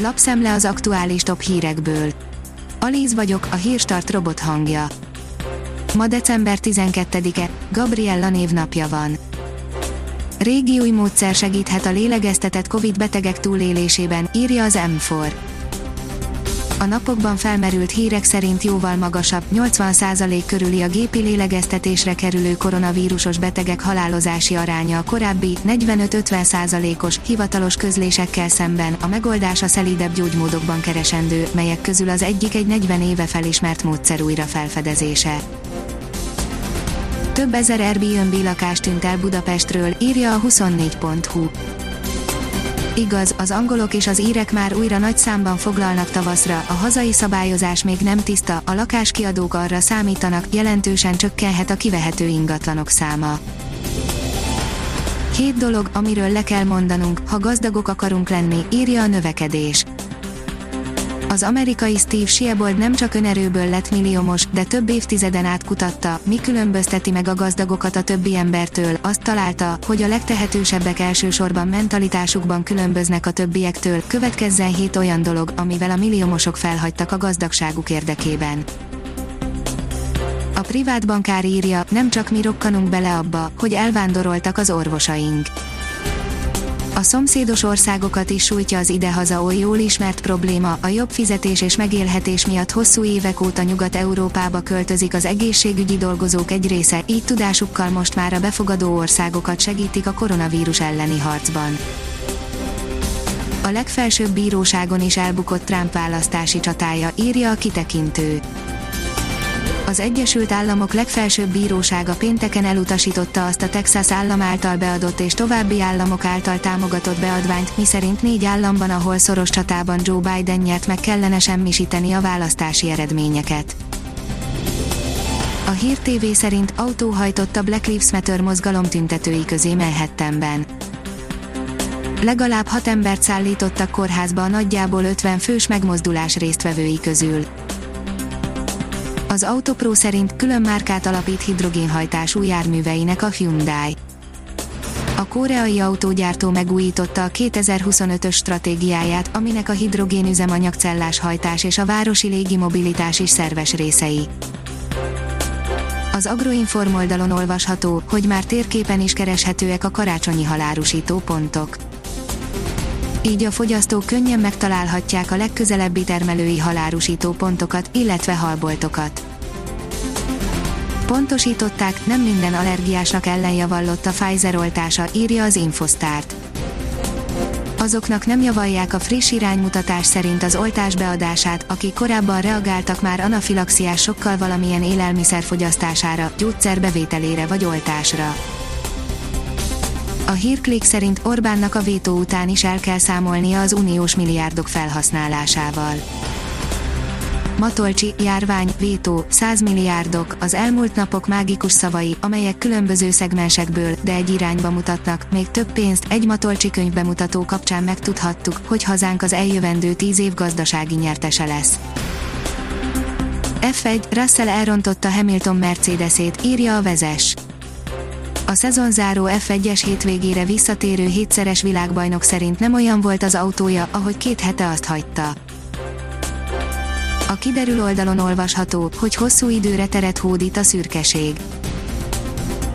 Lapszemle az aktuális top hírekből. Alíz vagyok, a hírstart robot hangja. Ma december 12-e, Gabriella névnapja van. Régi új módszer segíthet a lélegeztetett Covid betegek túlélésében, írja az M4. A napokban felmerült hírek szerint jóval magasabb, 80% körüli a gépi lélegeztetésre kerülő koronavírusos betegek halálozási aránya a korábbi 45-50%-os hivatalos közlésekkel szemben. A megoldás a szelídebb gyógymódokban keresendő, melyek közül az egyik egy 40 éve felismert módszer újra felfedezése. Több ezer Airbnb lakást tűnt el Budapestről, írja a 24.hu. Igaz, az angolok és az írek már újra nagy számban foglalnak tavaszra, a hazai szabályozás még nem tiszta, a lakáskiadók arra számítanak, jelentősen csökkenhet a kivehető ingatlanok száma. Két dolog, amiről le kell mondanunk, ha gazdagok akarunk lenni, írja a növekedés. Az amerikai Steve Siebold nem csak önerőből lett milliómos, de több évtizeden át kutatta, mi különbözteti meg a gazdagokat a többi embertől. Azt találta, hogy a legtehetősebbek elsősorban mentalitásukban különböznek a többiektől. Következzen hét olyan dolog, amivel a milliómosok felhagytak a gazdagságuk érdekében. A privát bankár írja, nem csak mi rokkanunk bele abba, hogy elvándoroltak az orvosaink a szomszédos országokat is sújtja az idehaza oly jól ismert probléma, a jobb fizetés és megélhetés miatt hosszú évek óta Nyugat-Európába költözik az egészségügyi dolgozók egy része, így tudásukkal most már a befogadó országokat segítik a koronavírus elleni harcban. A legfelsőbb bíróságon is elbukott Trump választási csatája, írja a kitekintő az Egyesült Államok legfelsőbb bírósága pénteken elutasította azt a Texas állam által beadott és további államok által támogatott beadványt, miszerint négy államban, ahol szoros csatában Joe Biden nyert meg kellene semmisíteni a választási eredményeket. A Hír TV szerint autó hajtott a Black Lives Matter mozgalom tüntetői közé Manhattanben. Legalább hat embert szállítottak kórházba a nagyjából 50 fős megmozdulás résztvevői közül. Az Autopro szerint külön márkát alapít hidrogénhajtású járműveinek a Hyundai. A koreai autógyártó megújította a 2025-ös stratégiáját, aminek a hidrogénüzemanyagcellás hajtás és a városi légimobilitás is szerves részei. Az Agroinform oldalon olvasható, hogy már térképen is kereshetőek a karácsonyi halárusító pontok így a fogyasztók könnyen megtalálhatják a legközelebbi termelői halárusító pontokat, illetve halboltokat. Pontosították, nem minden allergiásnak ellenjavallott a Pfizer oltása, írja az Infostart. Azoknak nem javallják a friss iránymutatás szerint az oltás beadását, akik korábban reagáltak már anafilaxiásokkal valamilyen élelmiszer fogyasztására, gyógyszer bevételére vagy oltásra. A hírklik szerint Orbánnak a vétó után is el kell számolnia az uniós milliárdok felhasználásával. Matolcsi, járvány, vétó, 100 milliárdok, az elmúlt napok mágikus szavai, amelyek különböző szegmensekből, de egy irányba mutatnak, még több pénzt, egy Matolcsi könyvbemutató kapcsán megtudhattuk, hogy hazánk az eljövendő 10 év gazdasági nyertese lesz. F1, Russell elrontotta Hamilton Mercedesét, írja a vezes a szezonzáró F1-es hétvégére visszatérő hétszeres világbajnok szerint nem olyan volt az autója, ahogy két hete azt hagyta. A kiderül oldalon olvasható, hogy hosszú időre teret hódít a szürkeség.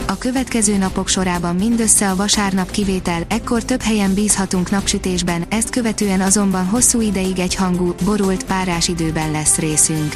A következő napok sorában mindössze a vasárnap kivétel, ekkor több helyen bízhatunk napsütésben, ezt követően azonban hosszú ideig egy hangú, borult, párás időben lesz részünk.